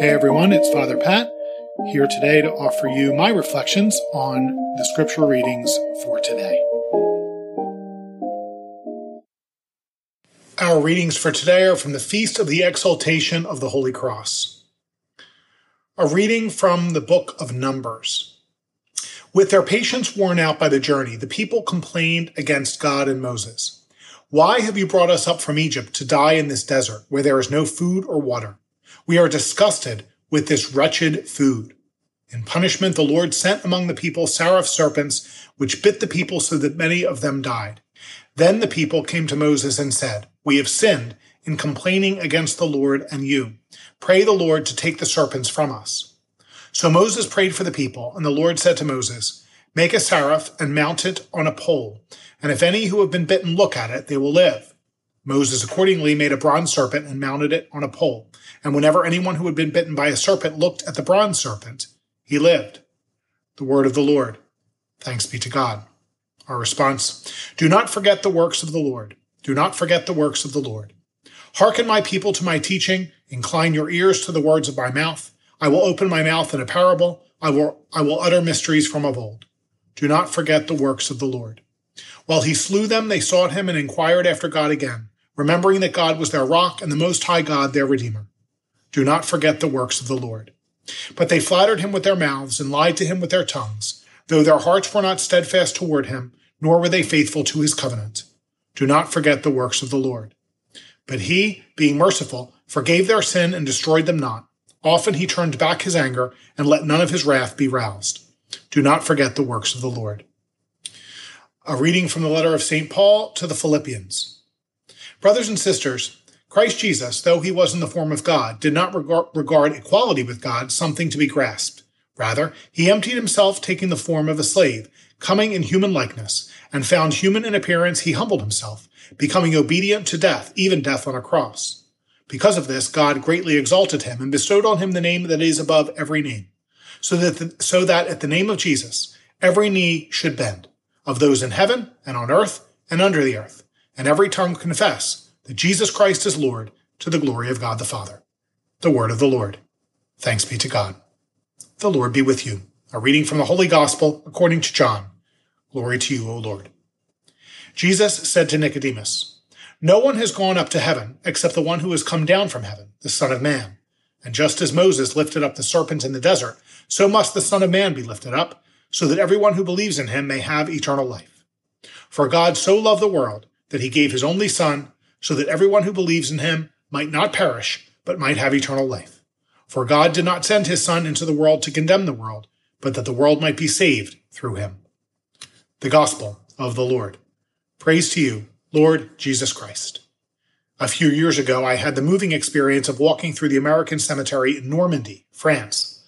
Hey everyone, it's Father Pat here today to offer you my reflections on the scripture readings for today. Our readings for today are from the Feast of the Exaltation of the Holy Cross. A reading from the book of Numbers. With their patience worn out by the journey, the people complained against God and Moses. Why have you brought us up from Egypt to die in this desert where there is no food or water? We are disgusted with this wretched food. In punishment, the Lord sent among the people seraph serpents, which bit the people so that many of them died. Then the people came to Moses and said, We have sinned in complaining against the Lord and you. Pray the Lord to take the serpents from us. So Moses prayed for the people, and the Lord said to Moses, Make a seraph and mount it on a pole, and if any who have been bitten look at it, they will live. Moses accordingly made a bronze serpent and mounted it on a pole. And whenever anyone who had been bitten by a serpent looked at the bronze serpent, he lived. The word of the Lord. Thanks be to God. Our response Do not forget the works of the Lord. Do not forget the works of the Lord. Hearken, my people, to my teaching. Incline your ears to the words of my mouth. I will open my mouth in a parable. I will, I will utter mysteries from of old. Do not forget the works of the Lord. While he slew them, they sought him and inquired after God again remembering that God was their rock and the Most High God their Redeemer. Do not forget the works of the Lord. But they flattered him with their mouths and lied to him with their tongues, though their hearts were not steadfast toward him, nor were they faithful to his covenant. Do not forget the works of the Lord. But he, being merciful, forgave their sin and destroyed them not. Often he turned back his anger and let none of his wrath be roused. Do not forget the works of the Lord. A reading from the letter of St. Paul to the Philippians. Brothers and sisters, Christ Jesus, though he was in the form of God, did not regard equality with God something to be grasped. Rather, he emptied himself, taking the form of a slave, coming in human likeness, and found human in appearance, he humbled himself, becoming obedient to death, even death on a cross. Because of this, God greatly exalted him and bestowed on him the name that is above every name, so that, the, so that at the name of Jesus, every knee should bend, of those in heaven and on earth and under the earth and every tongue confess that Jesus Christ is Lord to the glory of God the Father. The word of the Lord. Thanks be to God. The Lord be with you. A reading from the Holy Gospel according to John. Glory to you, O Lord. Jesus said to Nicodemus, No one has gone up to heaven except the one who has come down from heaven, the Son of Man. And just as Moses lifted up the serpent in the desert, so must the Son of Man be lifted up, so that everyone who believes in him may have eternal life. For God so loved the world that he gave his only Son, so that everyone who believes in him might not perish, but might have eternal life. For God did not send his Son into the world to condemn the world, but that the world might be saved through him. The Gospel of the Lord. Praise to you, Lord Jesus Christ. A few years ago, I had the moving experience of walking through the American cemetery in Normandy, France.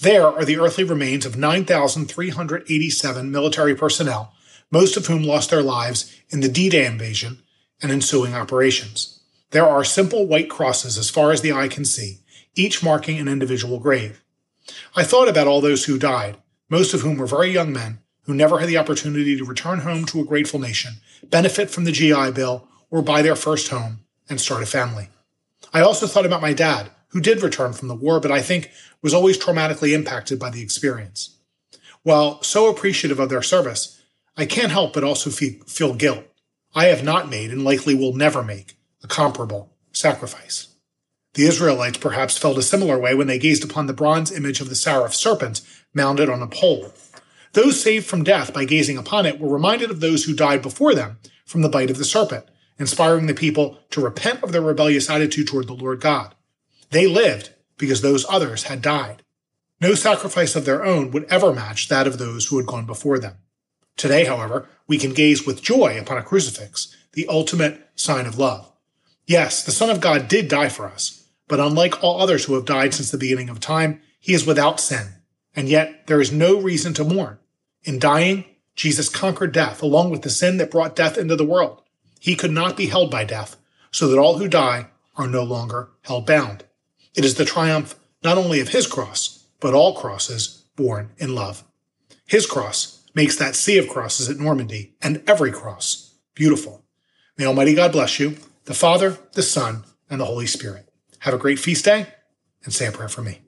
There are the earthly remains of 9,387 military personnel most of whom lost their lives in the D Day invasion and ensuing operations. There are simple white crosses as far as the eye can see, each marking an individual grave. I thought about all those who died, most of whom were very young men who never had the opportunity to return home to a grateful nation, benefit from the GI Bill, or buy their first home and start a family. I also thought about my dad, who did return from the war, but I think was always traumatically impacted by the experience. While so appreciative of their service, I can't help but also feel guilt. I have not made and likely will never make a comparable sacrifice. The Israelites perhaps felt a similar way when they gazed upon the bronze image of the seraph serpent mounted on a pole. Those saved from death by gazing upon it were reminded of those who died before them from the bite of the serpent, inspiring the people to repent of their rebellious attitude toward the Lord God. They lived because those others had died. No sacrifice of their own would ever match that of those who had gone before them. Today, however, we can gaze with joy upon a crucifix, the ultimate sign of love. Yes, the Son of God did die for us, but unlike all others who have died since the beginning of time, he is without sin. And yet, there is no reason to mourn. In dying, Jesus conquered death along with the sin that brought death into the world. He could not be held by death, so that all who die are no longer held bound. It is the triumph not only of his cross, but all crosses borne in love. His cross makes that sea of crosses at Normandy and every cross beautiful. May Almighty God bless you, the Father, the Son, and the Holy Spirit. Have a great feast day and say a prayer for me.